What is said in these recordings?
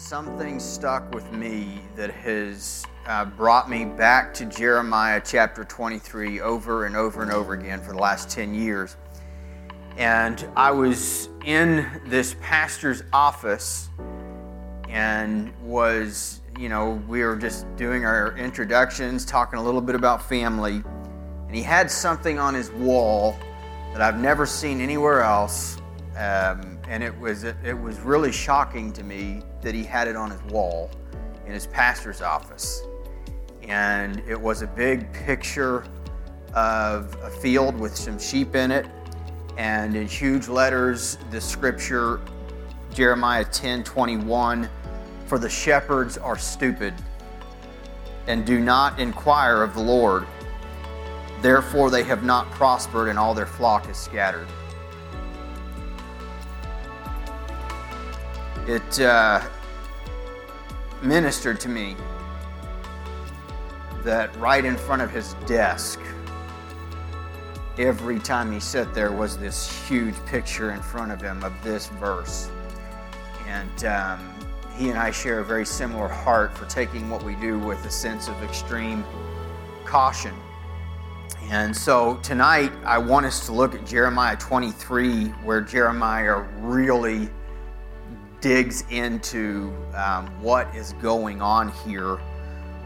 something stuck with me that has uh, brought me back to Jeremiah chapter 23 over and over and over again for the last 10 years. And I was in this pastor's office and was, you know, we were just doing our introductions, talking a little bit about family. And he had something on his wall that I've never seen anywhere else. Um, and it was it was really shocking to me that he had it on his wall in his pastor's office. And it was a big picture of a field with some sheep in it, and in huge letters, the scripture Jeremiah 10 21 For the shepherds are stupid and do not inquire of the Lord. Therefore, they have not prospered, and all their flock is scattered. It uh, ministered to me that right in front of his desk, every time he sat there, was this huge picture in front of him of this verse. And um, he and I share a very similar heart for taking what we do with a sense of extreme caution. And so tonight, I want us to look at Jeremiah 23, where Jeremiah really digs into um, what is going on here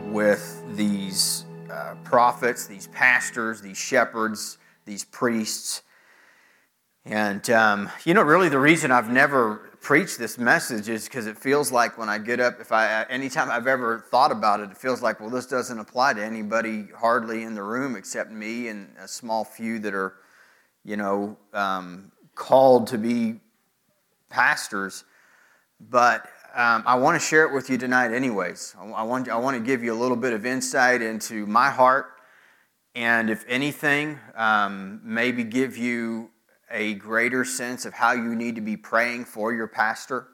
with these uh, prophets, these pastors, these shepherds, these priests. And, um, you know, really the reason I've never preached this message is because it feels like when I get up, if I, anytime I've ever thought about it, it feels like, well, this doesn't apply to anybody hardly in the room except me and a small few that are, you know, um, called to be pastors. But um, I want to share it with you tonight, anyways. I, want, I want to give you a little bit of insight into my heart, and if anything, um, maybe give you a greater sense of how you need to be praying for your pastor,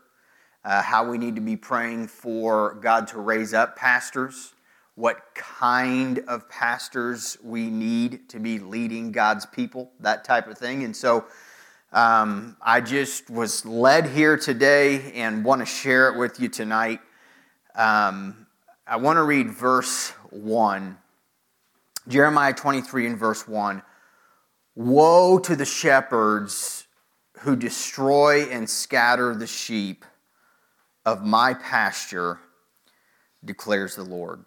uh, how we need to be praying for God to raise up pastors, what kind of pastors we need to be leading God's people, that type of thing. And so, um, I just was led here today and want to share it with you tonight. Um, I want to read verse 1. Jeremiah 23 and verse 1. Woe to the shepherds who destroy and scatter the sheep of my pasture, declares the Lord.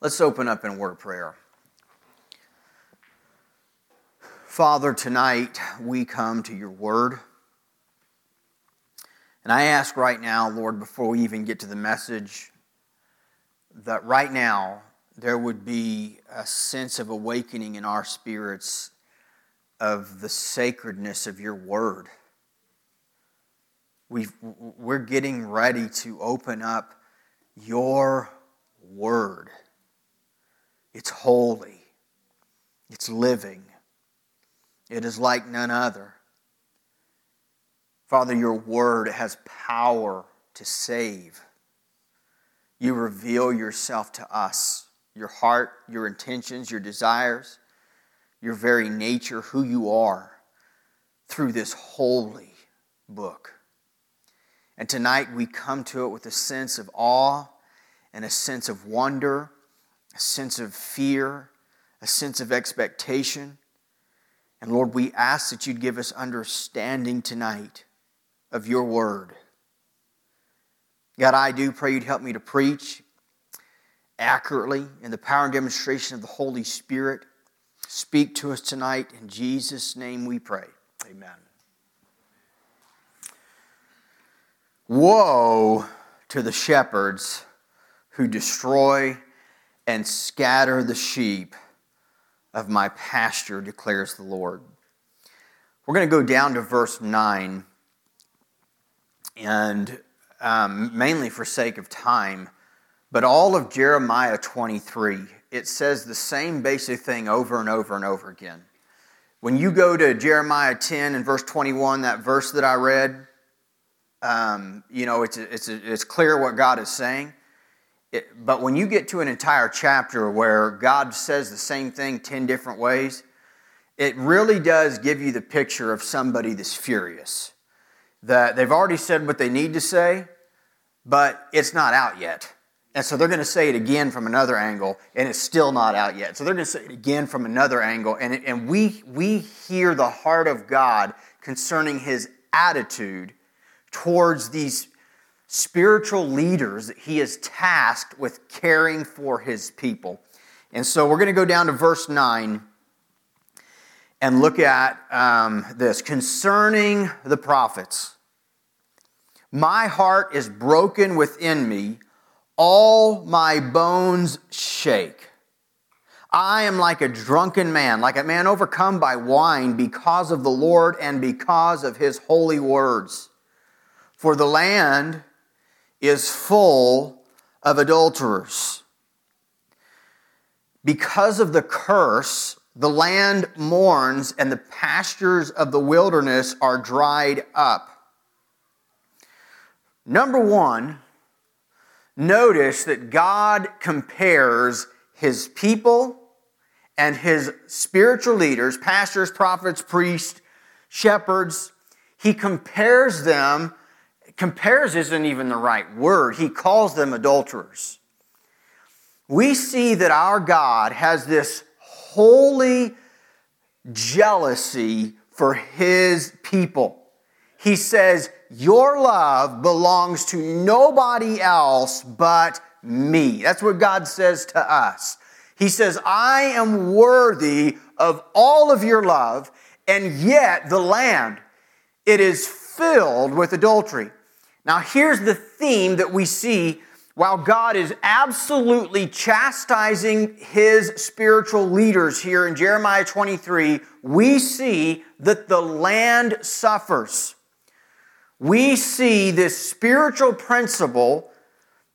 Let's open up in word of prayer. Father, tonight we come to your word. And I ask right now, Lord, before we even get to the message, that right now there would be a sense of awakening in our spirits of the sacredness of your word. we we're getting ready to open up your word. It's holy, it's living, it is like none other. Father, your word has power to save. You reveal yourself to us, your heart, your intentions, your desires, your very nature, who you are, through this holy book. And tonight we come to it with a sense of awe and a sense of wonder, a sense of fear, a sense of expectation and Lord, we ask that you'd give us understanding tonight of your word. God, I do pray you'd help me to preach accurately in the power and demonstration of the Holy Spirit. Speak to us tonight. In Jesus' name we pray. Amen. Woe to the shepherds who destroy and scatter the sheep of my pasture, declares the Lord. We're going to go down to verse 9, and um, mainly for sake of time, but all of Jeremiah 23, it says the same basic thing over and over and over again. When you go to Jeremiah 10 and verse 21, that verse that I read, um, you know, it's, it's, it's clear what God is saying. It, but when you get to an entire chapter where God says the same thing 10 different ways, it really does give you the picture of somebody that's furious. That they've already said what they need to say, but it's not out yet. And so they're going to say it again from another angle, and it's still not out yet. So they're going to say it again from another angle. And, it, and we, we hear the heart of God concerning his attitude towards these spiritual leaders that he is tasked with caring for his people. And so we're going to go down to verse 9 and look at um, this concerning the prophets. My heart is broken within me all my bones shake. I am like a drunken man, like a man overcome by wine because of the Lord and because of his holy words. For the land is full of adulterers. Because of the curse, the land mourns and the pastures of the wilderness are dried up. Number one, notice that God compares his people and his spiritual leaders, pastors, prophets, priests, shepherds, he compares them, compares isn't even the right word, he calls them adulterers. We see that our God has this holy jealousy for his people. He says, Your love belongs to nobody else but me. That's what God says to us. He says, I am worthy of all of your love, and yet the land, it is filled with adultery. Now, here's the theme that we see while God is absolutely chastising his spiritual leaders here in Jeremiah 23, we see that the land suffers we see this spiritual principle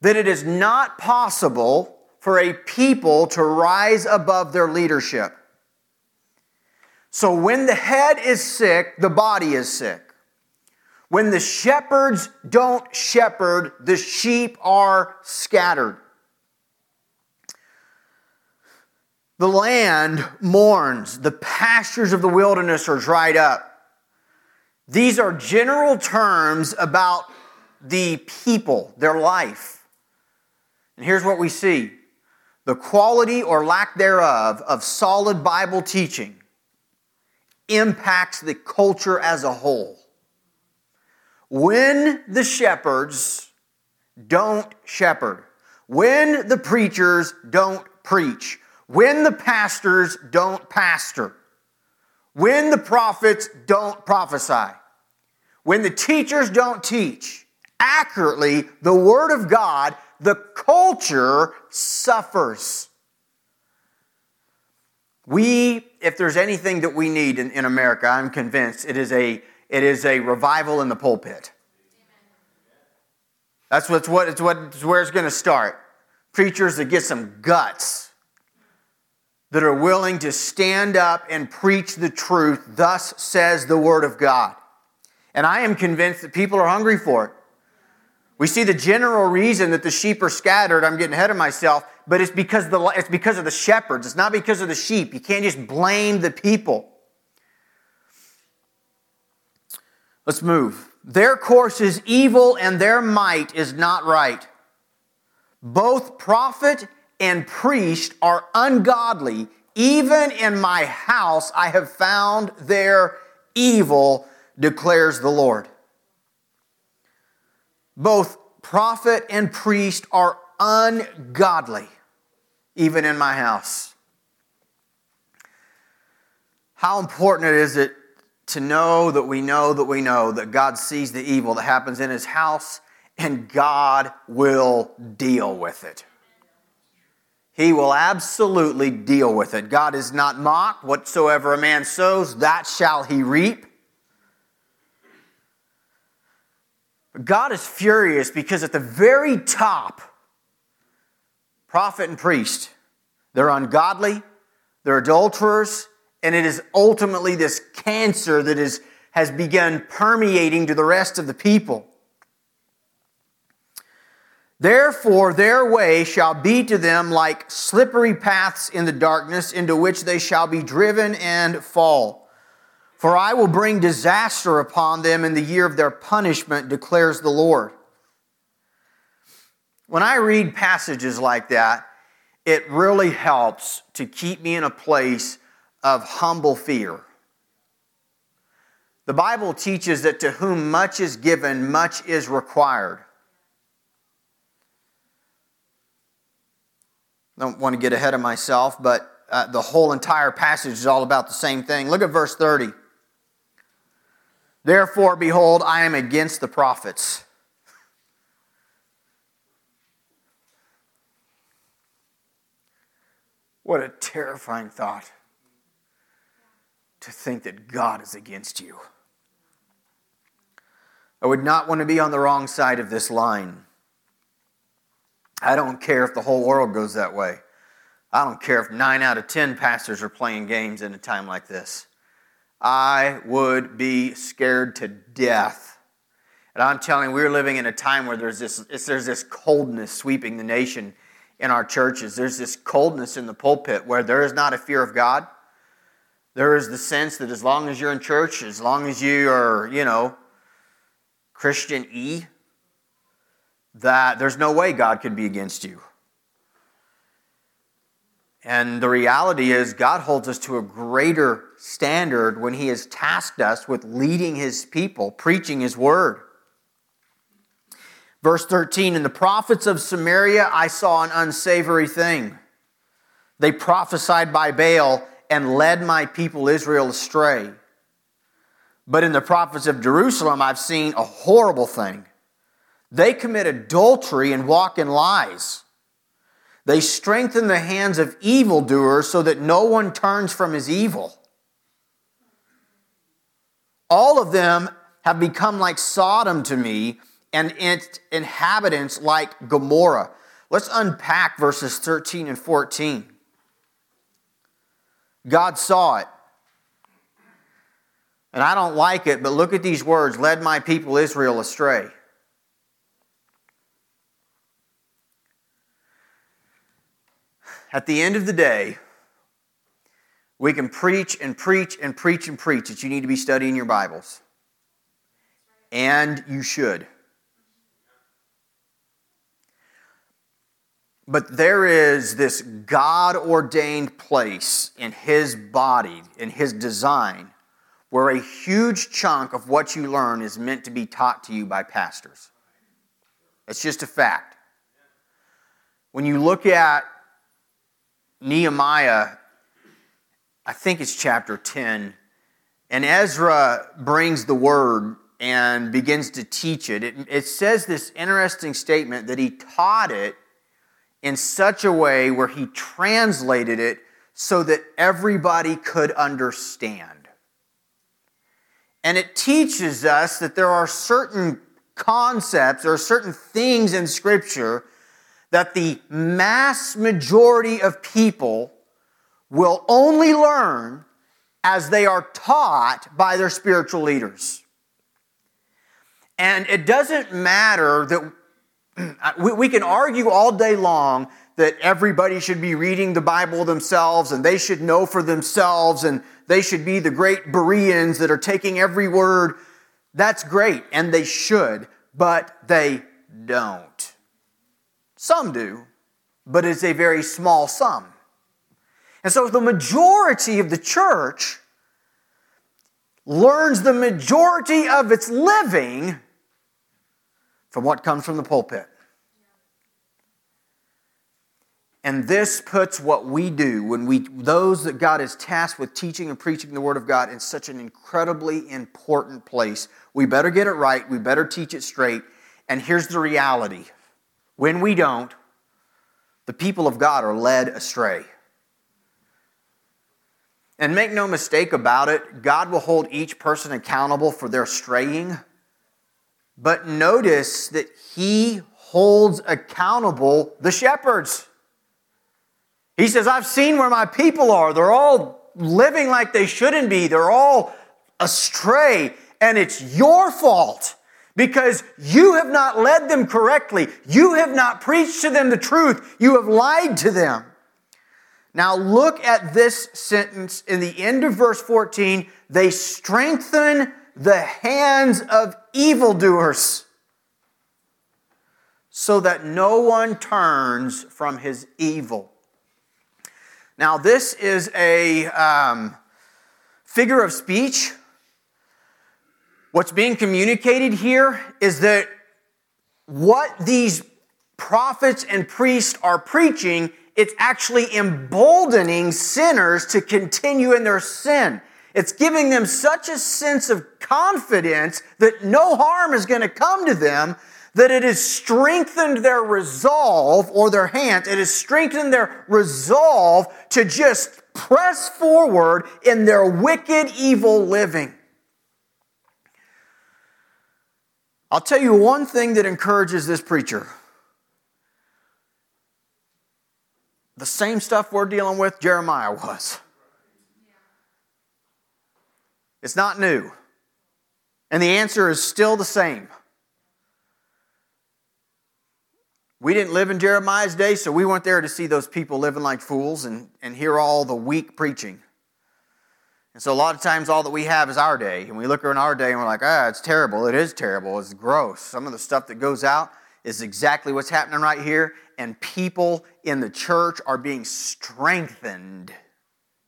that it is not possible for a people to rise above their leadership. So when the head is sick, the body is sick. When the shepherds don't shepherd, the sheep are scattered. The land mourns, the pastures of the wilderness are dried up. These are general terms about the people, their life. And here's what we see the quality or lack thereof of solid Bible teaching impacts the culture as a whole. When the shepherds don't shepherd, when the preachers don't preach, when the pastors don't pastor, when the prophets don't prophesy, when the teachers don't teach accurately the Word of God, the culture suffers. We, if there's anything that we need in, in America, I'm convinced it is, a, it is a revival in the pulpit. That's what's what, it's what, it's where it's going to start. Preachers that get some guts that are willing to stand up and preach the truth. Thus says the Word of God. And I am convinced that people are hungry for it. We see the general reason that the sheep are scattered. I'm getting ahead of myself, but it's because, the, it's because of the shepherds. It's not because of the sheep. You can't just blame the people. Let's move. Their course is evil and their might is not right. Both prophet and priest are ungodly. Even in my house I have found their evil, declares the Lord. Both prophet and priest are ungodly, even in my house. How important is it to know that we know that we know that God sees the evil that happens in his house and God will deal with it. He will absolutely deal with it. God is not mocked. Whatsoever a man sows, that shall he reap. God is furious because at the very top, prophet and priest, they're ungodly, they're adulterers, and it is ultimately this cancer that is, has begun permeating to the rest of the people. Therefore, their way shall be to them like slippery paths in the darkness, into which they shall be driven and fall. For I will bring disaster upon them in the year of their punishment, declares the Lord. When I read passages like that, it really helps to keep me in a place of humble fear. The Bible teaches that to whom much is given, much is required. I don't want to get ahead of myself, but uh, the whole entire passage is all about the same thing. Look at verse 30. Therefore, behold, I am against the prophets. What a terrifying thought to think that God is against you. I would not want to be on the wrong side of this line. I don't care if the whole world goes that way. I don't care if nine out of ten pastors are playing games in a time like this. I would be scared to death. And I'm telling you, we're living in a time where there's this, there's this coldness sweeping the nation in our churches. There's this coldness in the pulpit where there is not a fear of God. There is the sense that as long as you're in church, as long as you are, you know, Christian E, that there's no way God could be against you. And the reality is, God holds us to a greater standard when He has tasked us with leading His people, preaching His word. Verse 13 In the prophets of Samaria, I saw an unsavory thing. They prophesied by Baal and led my people Israel astray. But in the prophets of Jerusalem, I've seen a horrible thing. They commit adultery and walk in lies. They strengthen the hands of evildoers so that no one turns from his evil. All of them have become like Sodom to me, and its inhabitants like Gomorrah. Let's unpack verses 13 and 14. God saw it. And I don't like it, but look at these words led my people Israel astray. At the end of the day, we can preach and preach and preach and preach that you need to be studying your Bibles. And you should. But there is this God ordained place in His body, in His design, where a huge chunk of what you learn is meant to be taught to you by pastors. It's just a fact. When you look at Nehemiah, I think it's chapter 10, and Ezra brings the word and begins to teach it. It, it says this interesting statement that he taught it in such a way where he translated it so that everybody could understand. And it teaches us that there are certain concepts, there are certain things in Scripture that the mass majority of people will only learn as they are taught by their spiritual leaders. And it doesn't matter that we, we can argue all day long that everybody should be reading the Bible themselves and they should know for themselves and they should be the great Bereans that are taking every word. That's great, and they should, but they don't. Some do, but it's a very small sum. And so the majority of the church learns the majority of its living from what comes from the pulpit. And this puts what we do when we, those that God is tasked with teaching and preaching the Word of God, in such an incredibly important place. We better get it right. We better teach it straight. And here's the reality when we don't, the people of God are led astray. And make no mistake about it, God will hold each person accountable for their straying. But notice that he holds accountable the shepherds. He says, I've seen where my people are. They're all living like they shouldn't be, they're all astray, and it's your fault because you have not led them correctly. You have not preached to them the truth. You have lied to them. Now, look at this sentence in the end of verse 14. They strengthen the hands of evildoers so that no one turns from his evil. Now, this is a um, figure of speech. What's being communicated here is that what these prophets and priests are preaching, it's actually emboldening sinners to continue in their sin. It's giving them such a sense of confidence that no harm is going to come to them that it has strengthened their resolve or their hand, it has strengthened their resolve to just press forward in their wicked, evil living. I'll tell you one thing that encourages this preacher. The same stuff we're dealing with, Jeremiah was. It's not new. And the answer is still the same. We didn't live in Jeremiah's day, so we weren't there to see those people living like fools and, and hear all the weak preaching. And so a lot of times all that we have is our day. And we look around our day and we're like, ah, it's terrible. It is terrible. It's gross. Some of the stuff that goes out is exactly what's happening right here. And people in the church are being strengthened,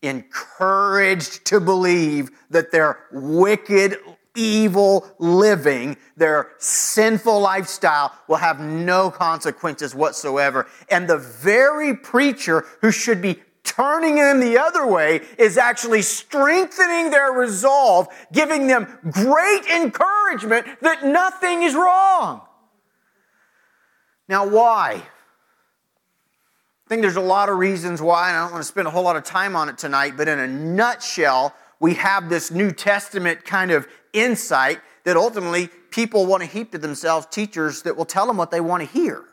encouraged to believe that their wicked evil living, their sinful lifestyle will have no consequences whatsoever. And the very preacher who should be turning them the other way is actually strengthening their resolve, giving them great encouragement that nothing is wrong. Now, why? I think there's a lot of reasons why, and I don't want to spend a whole lot of time on it tonight, but in a nutshell, we have this New Testament kind of insight that ultimately people want to heap to themselves teachers that will tell them what they want to hear.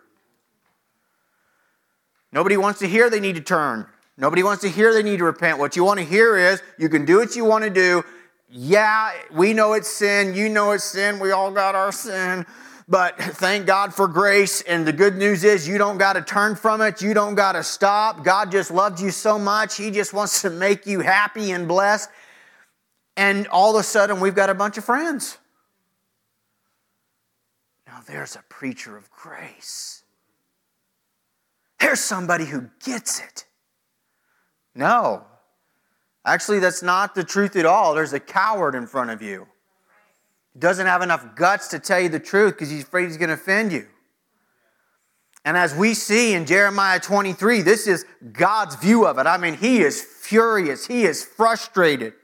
Nobody wants to hear they need to turn. Nobody wants to hear they need to repent. What you want to hear is you can do what you want to do. Yeah, we know it's sin. You know it's sin. We all got our sin. But thank God for grace. And the good news is you don't got to turn from it. You don't got to stop. God just loved you so much. He just wants to make you happy and blessed. And all of a sudden, we've got a bunch of friends. Now, there's a preacher of grace. There's somebody who gets it. No. Actually, that's not the truth at all. There's a coward in front of you. He doesn't have enough guts to tell you the truth because he's afraid he's going to offend you. And as we see in Jeremiah 23, this is God's view of it. I mean, he is furious, he is frustrated.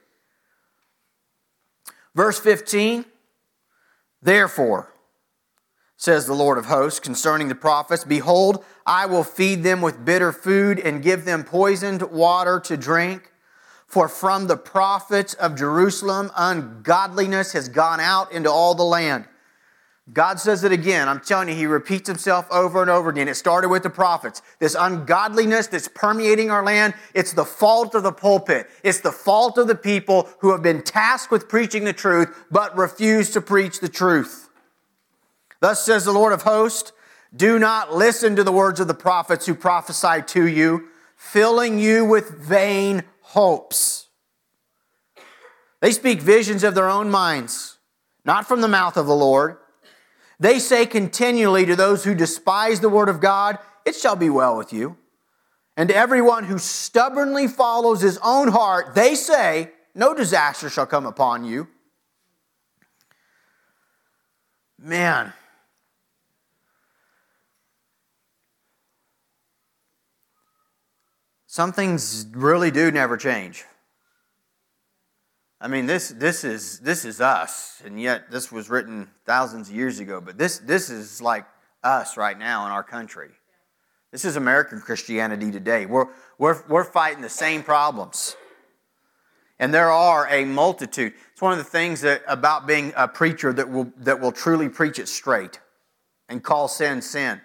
Verse 15, therefore, says the Lord of hosts concerning the prophets, Behold, I will feed them with bitter food and give them poisoned water to drink. For from the prophets of Jerusalem, ungodliness has gone out into all the land. God says it again. I'm telling you, He repeats Himself over and over again. It started with the prophets. This ungodliness that's permeating our land, it's the fault of the pulpit. It's the fault of the people who have been tasked with preaching the truth, but refuse to preach the truth. Thus says the Lord of hosts Do not listen to the words of the prophets who prophesy to you, filling you with vain hopes. They speak visions of their own minds, not from the mouth of the Lord. They say continually to those who despise the word of God, It shall be well with you. And to everyone who stubbornly follows his own heart, they say, No disaster shall come upon you. Man. Some things really do never change. I mean, this, this, is, this is us, and yet this was written thousands of years ago, but this, this is like us right now in our country. This is American Christianity today. We're, we're, we're fighting the same problems. And there are a multitude. It's one of the things that, about being a preacher that will, that will truly preach it straight and call sin sin.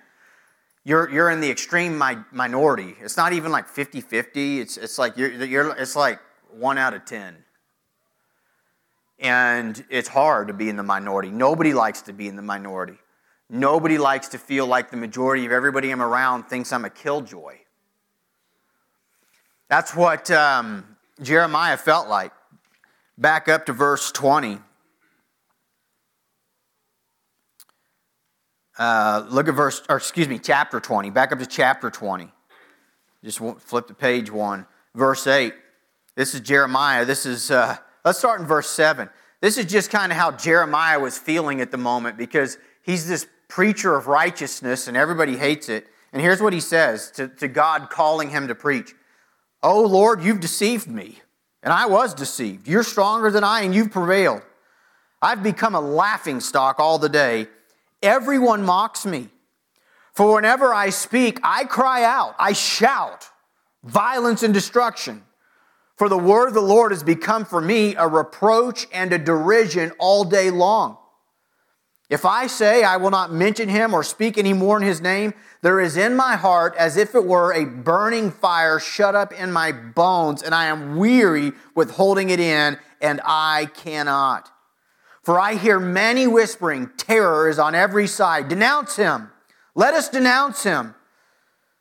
You're, you're in the extreme mi- minority. It's not even like 50 50. It's, it's, like you're, you're, it's like one out of 10. And it's hard to be in the minority. Nobody likes to be in the minority. Nobody likes to feel like the majority of everybody I'm around thinks I'm a killjoy. That's what um, Jeremiah felt like. Back up to verse 20. Uh, look at verse, or excuse me, chapter 20. Back up to chapter 20. Just flip to page one. Verse 8. This is Jeremiah. This is, uh, let's start in verse 7. This is just kind of how Jeremiah was feeling at the moment because he's this preacher of righteousness and everybody hates it. And here's what he says to, to God calling him to preach Oh Lord, you've deceived me, and I was deceived. You're stronger than I, and you've prevailed. I've become a laughing stock all the day. Everyone mocks me. For whenever I speak, I cry out, I shout violence and destruction. For the word of the Lord has become for me a reproach and a derision all day long. If I say I will not mention him or speak any more in his name, there is in my heart as if it were a burning fire shut up in my bones, and I am weary with holding it in, and I cannot. For I hear many whispering, terror is on every side. Denounce him. Let us denounce him.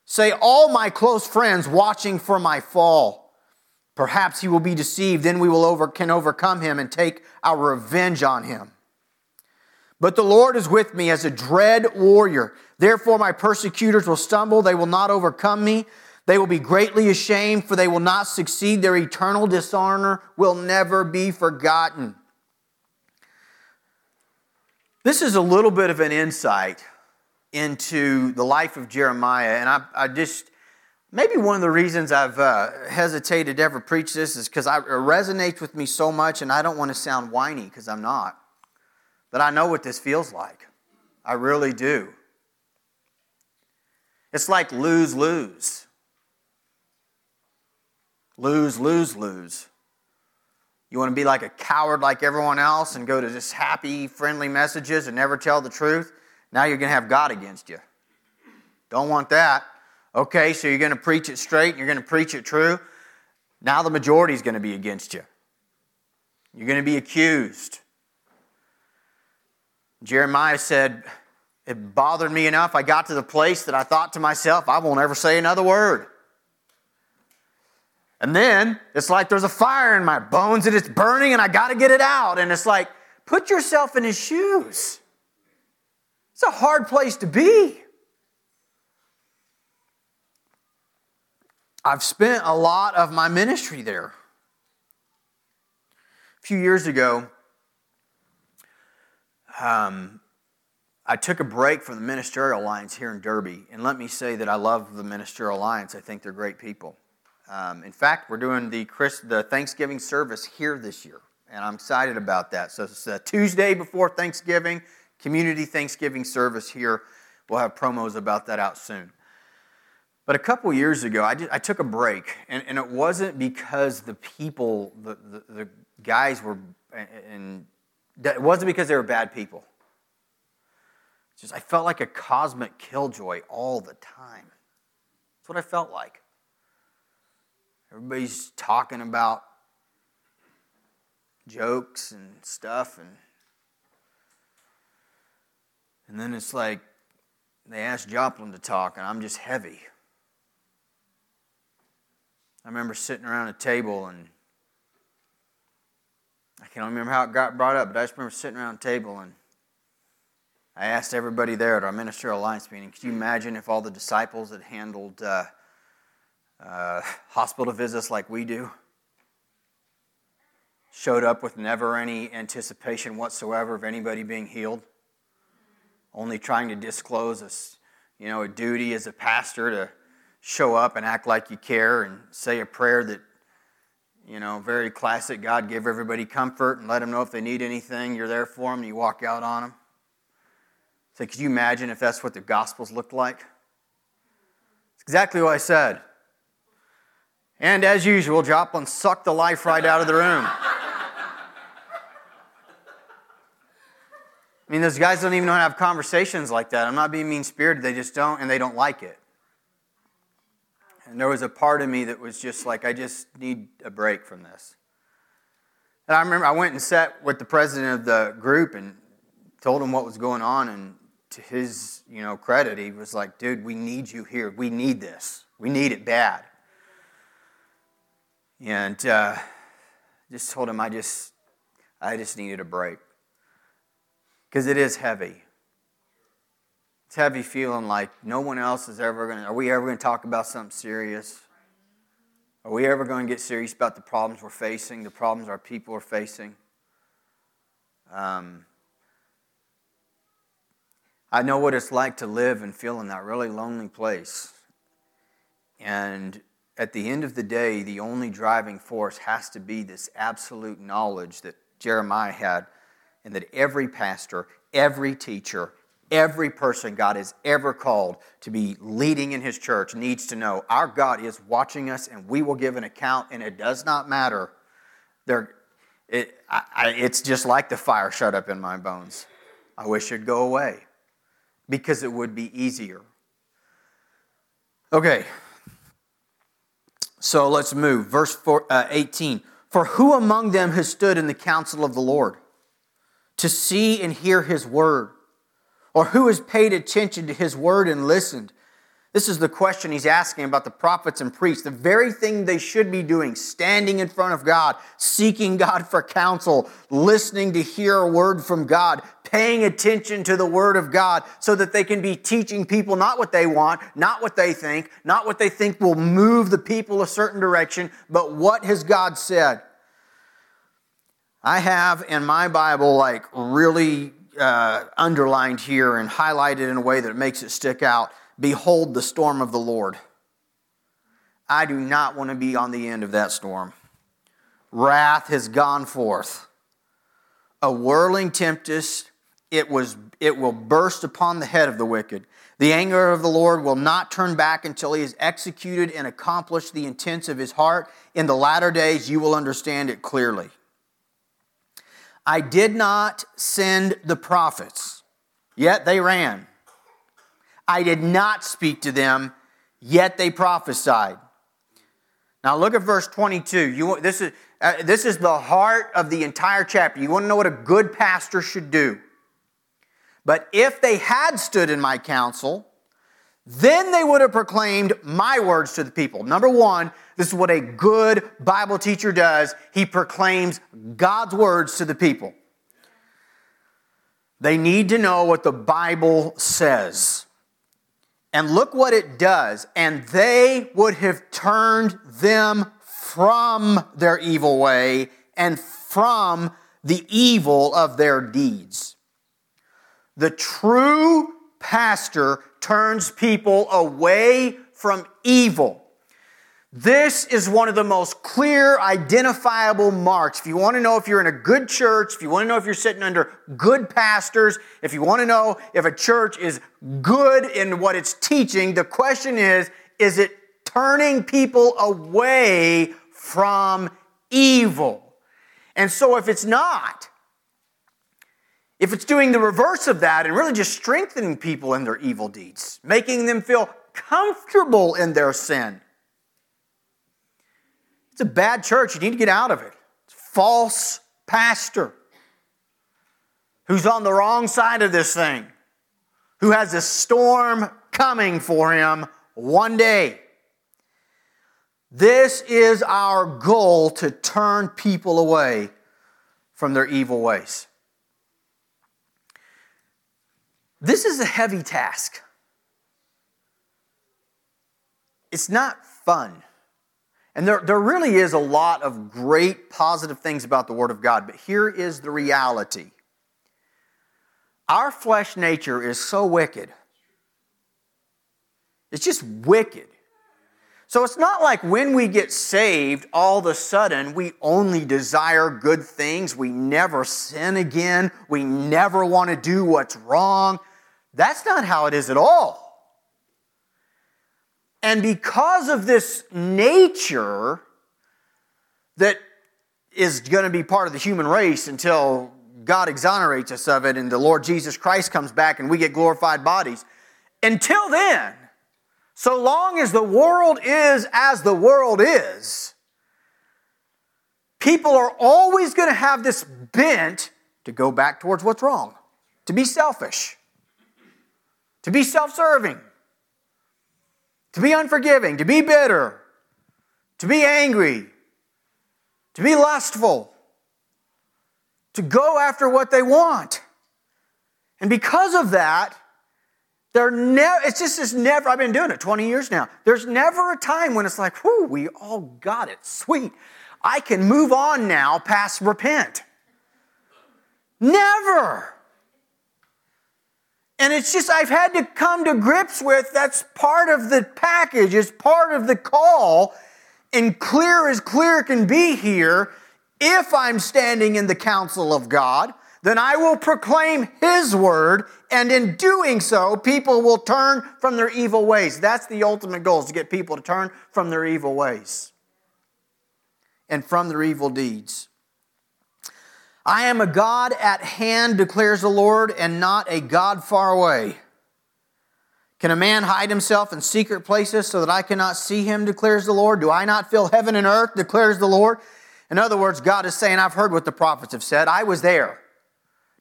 Say, all my close friends watching for my fall. Perhaps he will be deceived, then we will over, can overcome him and take our revenge on him. But the Lord is with me as a dread warrior. Therefore, my persecutors will stumble. They will not overcome me. They will be greatly ashamed, for they will not succeed. Their eternal dishonor will never be forgotten. This is a little bit of an insight into the life of Jeremiah. And I, I just, maybe one of the reasons I've uh, hesitated to ever preach this is because it resonates with me so much, and I don't want to sound whiny because I'm not But I know what this feels like. I really do. It's like lose, lose. Lose, lose, lose. You want to be like a coward like everyone else and go to just happy, friendly messages and never tell the truth? Now you're going to have God against you. Don't want that. Okay, so you're going to preach it straight, you're going to preach it true. Now the majority is going to be against you. You're going to be accused. Jeremiah said, It bothered me enough. I got to the place that I thought to myself, I won't ever say another word. And then it's like there's a fire in my bones and it's burning and I got to get it out. And it's like, put yourself in his shoes. It's a hard place to be. I've spent a lot of my ministry there. A few years ago, um, I took a break from the Ministerial Alliance here in Derby, and let me say that I love the Ministerial Alliance. I think they're great people. Um, in fact, we're doing the, Chris, the Thanksgiving service here this year, and I'm excited about that. So it's a Tuesday before Thanksgiving, community Thanksgiving service here. We'll have promos about that out soon. But a couple years ago, I, did, I took a break, and, and, it wasn't because the people, the, the, the guys were, and it wasn't because they were bad people. It's just I felt like a cosmic killjoy all the time. That's what I felt like. Everybody's talking about jokes and stuff and and then it's like they asked Joplin to talk and I'm just heavy. I remember sitting around a table and I can't remember how it got brought up, but I just remember sitting around a table and I asked everybody there at our ministerial alliance meeting, could you imagine if all the disciples had handled uh, uh, hospital visits like we do? Showed up with never any anticipation whatsoever of anybody being healed, only trying to disclose a, you know, a duty as a pastor to show up and act like you care and say a prayer that you know, very classic God give everybody comfort and let them know if they need anything, you're there for them, and you walk out on them. So, could you imagine if that's what the Gospels looked like? It's exactly what I said. And as usual, Joplin sucked the life right out of the room. I mean, those guys don't even know how to have conversations like that. I'm not being mean spirited, they just don't, and they don't like it. And there was a part of me that was just like, I just need a break from this. And I remember I went and sat with the president of the group and told him what was going on. And to his, you know, credit, he was like, dude, we need you here. We need this. We need it bad. And uh, just told him I just, I just needed a break. Because it is heavy. It's heavy feeling like no one else is ever going to, are we ever going to talk about something serious? Are we ever going to get serious about the problems we're facing, the problems our people are facing? Um, I know what it's like to live and feel in that really lonely place. And at the end of the day, the only driving force has to be this absolute knowledge that Jeremiah had, and that every pastor, every teacher, every person God has ever called to be leading in his church needs to know our God is watching us and we will give an account, and it does not matter. There, it, I, it's just like the fire shut up in my bones. I wish it'd go away because it would be easier. Okay, so let's move. Verse uh, 18. For who among them has stood in the counsel of the Lord to see and hear his word? Or who has paid attention to his word and listened? This is the question he's asking about the prophets and priests, the very thing they should be doing, standing in front of God, seeking God for counsel, listening to hear a word from God, paying attention to the word of God so that they can be teaching people not what they want, not what they think, not what they think will move the people a certain direction, but what has God said. I have in my Bible like really uh, underlined here and highlighted in a way that makes it stick out Behold the storm of the Lord. I do not want to be on the end of that storm. Wrath has gone forth. A whirling tempest, it, was, it will burst upon the head of the wicked. The anger of the Lord will not turn back until he has executed and accomplished the intents of his heart. In the latter days, you will understand it clearly. I did not send the prophets, yet they ran. I did not speak to them, yet they prophesied. Now look at verse 22. You, this, is, uh, this is the heart of the entire chapter. You want to know what a good pastor should do. But if they had stood in my counsel, then they would have proclaimed my words to the people. Number one, this is what a good Bible teacher does. He proclaims God's words to the people. They need to know what the Bible says. And look what it does. And they would have turned them from their evil way and from the evil of their deeds. The true pastor turns people away from evil. This is one of the most clear, identifiable marks. If you want to know if you're in a good church, if you want to know if you're sitting under good pastors, if you want to know if a church is good in what it's teaching, the question is is it turning people away from evil? And so if it's not, if it's doing the reverse of that and really just strengthening people in their evil deeds, making them feel comfortable in their sin, it's a bad church. You need to get out of it. It's false pastor who's on the wrong side of this thing, who has a storm coming for him one day. This is our goal to turn people away from their evil ways. This is a heavy task. It's not fun. And there, there really is a lot of great positive things about the Word of God, but here is the reality our flesh nature is so wicked. It's just wicked. So it's not like when we get saved, all of a sudden we only desire good things. We never sin again. We never want to do what's wrong. That's not how it is at all. And because of this nature that is going to be part of the human race until God exonerates us of it and the Lord Jesus Christ comes back and we get glorified bodies, until then, so long as the world is as the world is, people are always going to have this bent to go back towards what's wrong, to be selfish to be self serving, to be unforgiving, to be bitter, to be angry, to be lustful, to go after what they want. And because of that, There never, it's just, it's never, I've been doing it 20 years now. There's never a time when it's like, whew, we all got it. Sweet. I can move on now past repent. Never. And it's just, I've had to come to grips with that's part of the package, it's part of the call, and clear as clear can be here. If I'm standing in the counsel of God, then I will proclaim His word, and in doing so, people will turn from their evil ways. That's the ultimate goal, is to get people to turn from their evil ways and from their evil deeds. I am a God at hand, declares the Lord, and not a God far away. Can a man hide himself in secret places so that I cannot see him, declares the Lord? Do I not fill heaven and earth, declares the Lord? In other words, God is saying, I've heard what the prophets have said. I was there.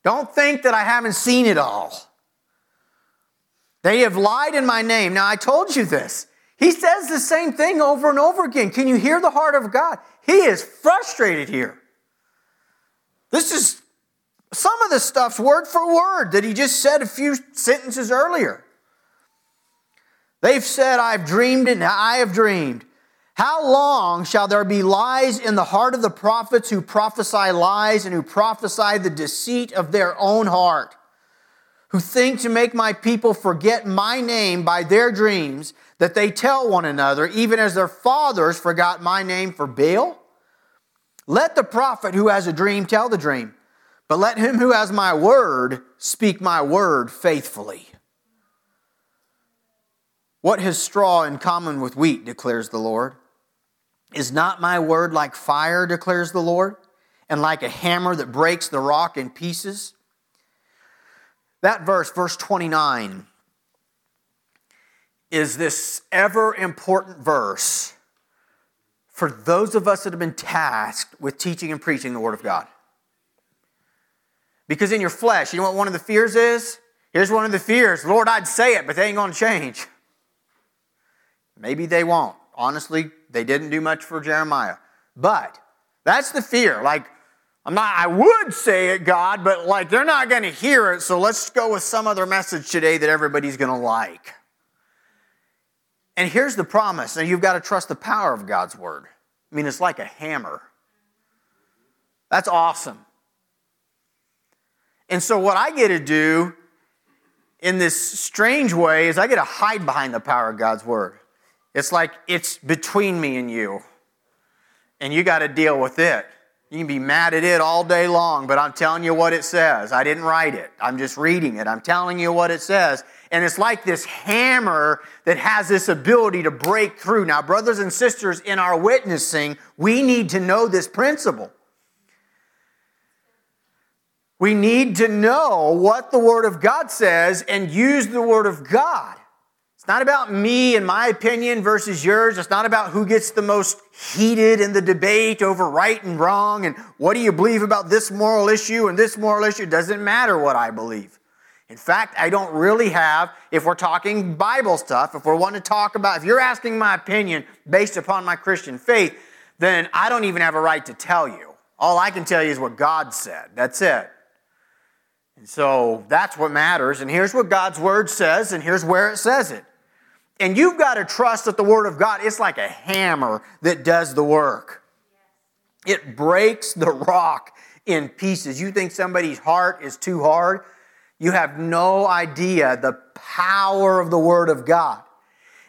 Don't think that I haven't seen it all. They have lied in my name. Now, I told you this. He says the same thing over and over again. Can you hear the heart of God? He is frustrated here. This is some of the stuff's word for word that he just said a few sentences earlier. They've said, I've dreamed and I have dreamed. How long shall there be lies in the heart of the prophets who prophesy lies and who prophesy the deceit of their own heart? Who think to make my people forget my name by their dreams that they tell one another, even as their fathers forgot my name for Baal? Let the prophet who has a dream tell the dream, but let him who has my word speak my word faithfully. What has straw in common with wheat, declares the Lord? Is not my word like fire, declares the Lord, and like a hammer that breaks the rock in pieces? That verse, verse 29, is this ever important verse for those of us that have been tasked with teaching and preaching the Word of God. Because in your flesh, you know what one of the fears is? Here's one of the fears Lord, I'd say it, but they ain't going to change. Maybe they won't. Honestly, they didn't do much for Jeremiah. But that's the fear. Like, I'm not, I would say it, God, but like they're not going to hear it, so let's go with some other message today that everybody's going to like. And here's the promise. Now you've got to trust the power of God's word. I mean, it's like a hammer. That's awesome. And so, what I get to do in this strange way is I get to hide behind the power of God's word. It's like it's between me and you, and you got to deal with it. You can be mad at it all day long, but I'm telling you what it says. I didn't write it, I'm just reading it. I'm telling you what it says. And it's like this hammer that has this ability to break through. Now, brothers and sisters, in our witnessing, we need to know this principle. We need to know what the Word of God says and use the Word of God. It's not about me and my opinion versus yours. It's not about who gets the most heated in the debate over right and wrong and what do you believe about this moral issue and this moral issue. It doesn't matter what I believe. In fact, I don't really have, if we're talking Bible stuff, if we're wanting to talk about, if you're asking my opinion based upon my Christian faith, then I don't even have a right to tell you. All I can tell you is what God said. That's it. And so that's what matters. And here's what God's word says, and here's where it says it. And you've got to trust that the Word of God is like a hammer that does the work. It breaks the rock in pieces. You think somebody's heart is too hard? You have no idea the power of the Word of God.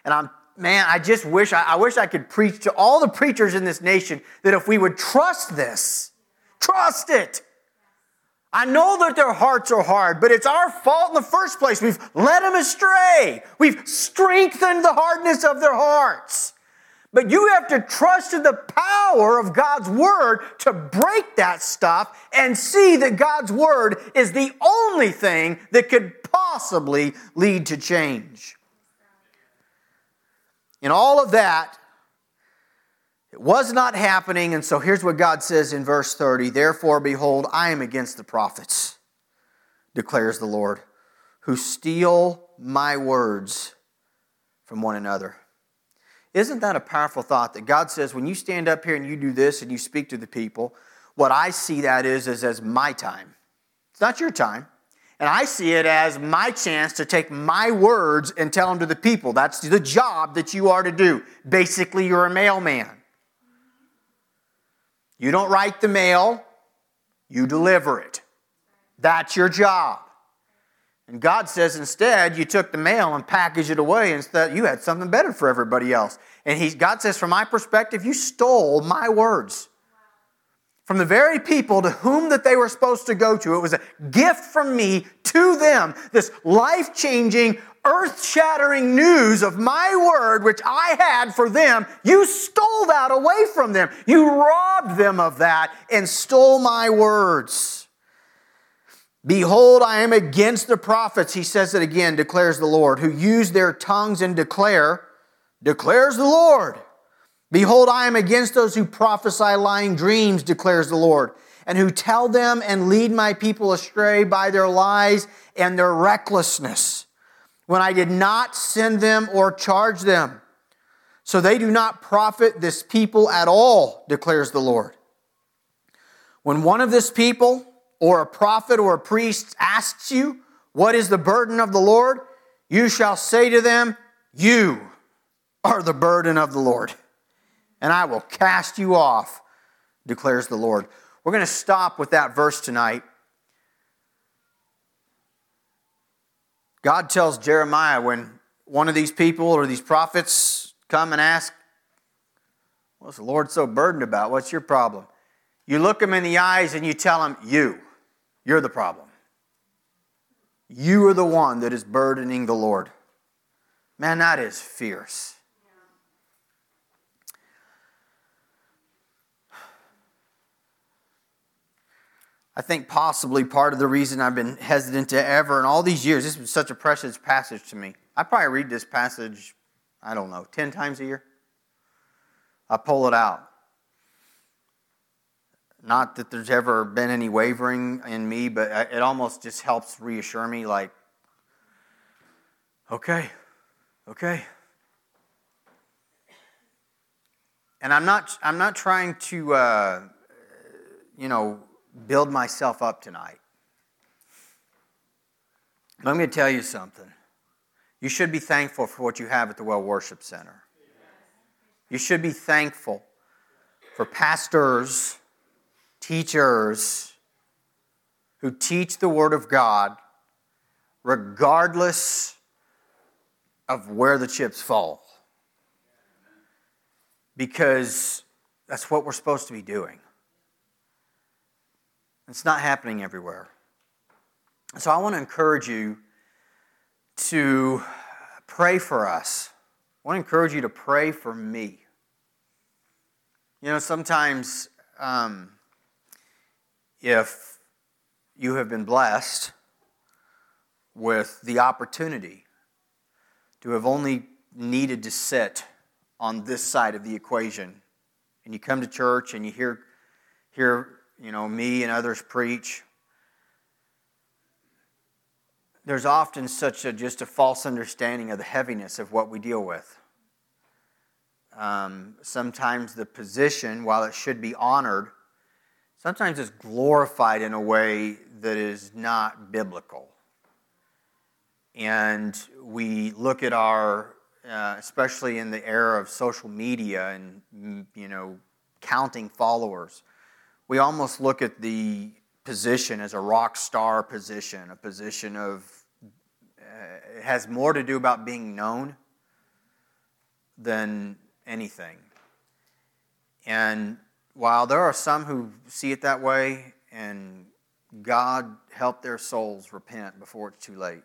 And I'm man, I just wish I, I wish I could preach to all the preachers in this nation that if we would trust this, trust it, I know that their hearts are hard, but it's our fault in the first place. We've led them astray. We've strengthened the hardness of their hearts. But you have to trust in the power of God's Word to break that stuff and see that God's Word is the only thing that could possibly lead to change. In all of that, it was not happening, and so here's what God says in verse 30 Therefore, behold, I am against the prophets, declares the Lord, who steal my words from one another. Isn't that a powerful thought that God says, when you stand up here and you do this and you speak to the people, what I see that is, is as my time. It's not your time. And I see it as my chance to take my words and tell them to the people. That's the job that you are to do. Basically, you're a mailman. You don't write the mail, you deliver it. That's your job. And God says instead, you took the mail and packaged it away. Instead, you had something better for everybody else. And he, God says, from my perspective, you stole my words from the very people to whom that they were supposed to go to. It was a gift from me to them, this life changing, earth shattering news of my word, which I had for them. You stole that away from them. You robbed them of that and stole my words. Behold, I am against the prophets, he says it again, declares the Lord, who use their tongues and declare, declares the Lord Behold, I am against those who prophesy lying dreams, declares the Lord, and who tell them and lead my people astray by their lies and their recklessness, when I did not send them or charge them. So they do not profit this people at all, declares the Lord. When one of this people, or a prophet or a priest, asks you, What is the burden of the Lord? you shall say to them, You are the burden of the Lord and I will cast you off, declares the Lord. We're going to stop with that verse tonight. God tells Jeremiah when one of these people or these prophets come and ask, What's the Lord so burdened about? What's your problem? You look them in the eyes and you tell them, You, you're the problem. You are the one that is burdening the Lord. Man, that is fierce. I think possibly part of the reason I've been hesitant to ever, in all these years, this is such a precious passage to me. I probably read this passage, I don't know, 10 times a year. I pull it out. Not that there's ever been any wavering in me, but it almost just helps reassure me like, okay, okay. And I'm not, I'm not trying to, uh, you know, build myself up tonight. Let me tell you something. You should be thankful for what you have at the Well Worship Center. You should be thankful for pastors, teachers who teach the Word of God regardless of where the chips fall. Because that's what we're supposed to be doing. It's not happening everywhere. So I want to encourage you to pray for us. I want to encourage you to pray for me. You know, sometimes um, if you have been blessed with the opportunity to have only needed to sit on this side of the equation, and you come to church and you hear, hear you know, me and others preach, there's often such a just a false understanding of the heaviness of what we deal with. Um, sometimes the position, while it should be honored, sometimes it's glorified in a way that is not biblical. And we look at our, uh, especially in the era of social media and, you know, counting followers we almost look at the position as a rock star position, a position of, uh, it has more to do about being known than anything. And while there are some who see it that way, and God help their souls repent before it's too late.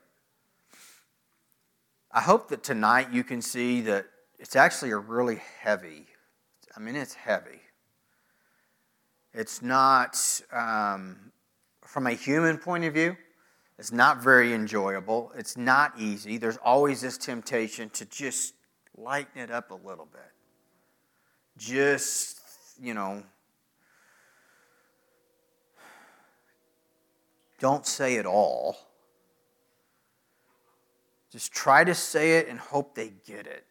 I hope that tonight you can see that it's actually a really heavy, I mean, it's heavy. It's not, um, from a human point of view, it's not very enjoyable. It's not easy. There's always this temptation to just lighten it up a little bit. Just, you know, don't say it all. Just try to say it and hope they get it.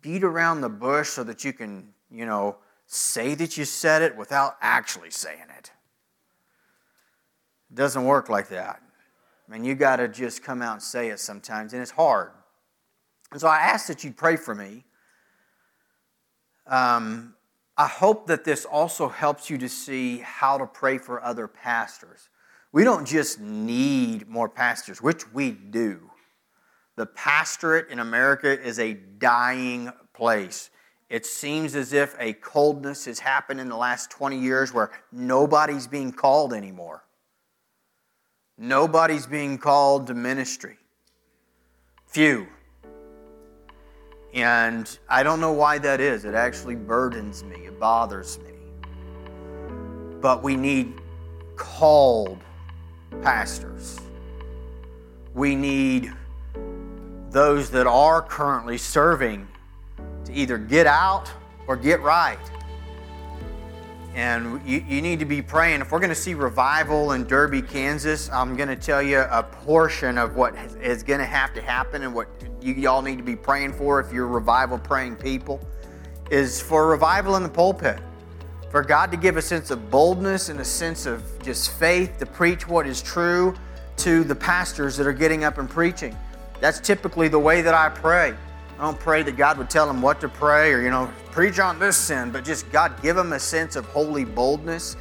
Beat around the bush so that you can, you know, say that you said it without actually saying it. It doesn't work like that. I mean, you got to just come out and say it sometimes, and it's hard. And so I ask that you pray for me. Um, I hope that this also helps you to see how to pray for other pastors. We don't just need more pastors, which we do. The pastorate in America is a dying place. It seems as if a coldness has happened in the last 20 years where nobody's being called anymore. Nobody's being called to ministry. Few. And I don't know why that is. It actually burdens me, it bothers me. But we need called pastors. We need those that are currently serving to either get out or get right. And you, you need to be praying. If we're going to see revival in Derby, Kansas, I'm going to tell you a portion of what is going to have to happen and what you y'all need to be praying for if you're revival praying people is for revival in the pulpit. For God to give a sense of boldness and a sense of just faith to preach what is true to the pastors that are getting up and preaching. That's typically the way that I pray. I don't pray that God would tell them what to pray or, you know, preach on this sin, but just God give them a sense of holy boldness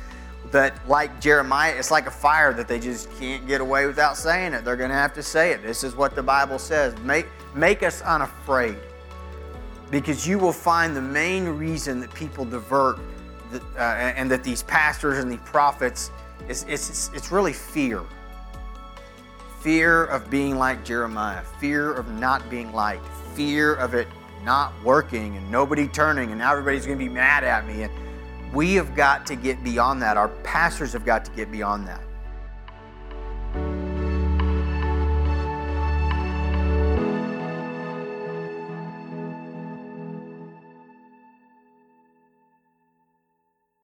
that, like Jeremiah, it's like a fire that they just can't get away without saying it. They're going to have to say it. This is what the Bible says. Make, make us unafraid because you will find the main reason that people divert the, uh, and that these pastors and the prophets is it's, it's really fear fear of being like Jeremiah, fear of not being liked, fear of it not working and nobody turning and now everybody's going to be mad at me. And we have got to get beyond that. Our pastors have got to get beyond that.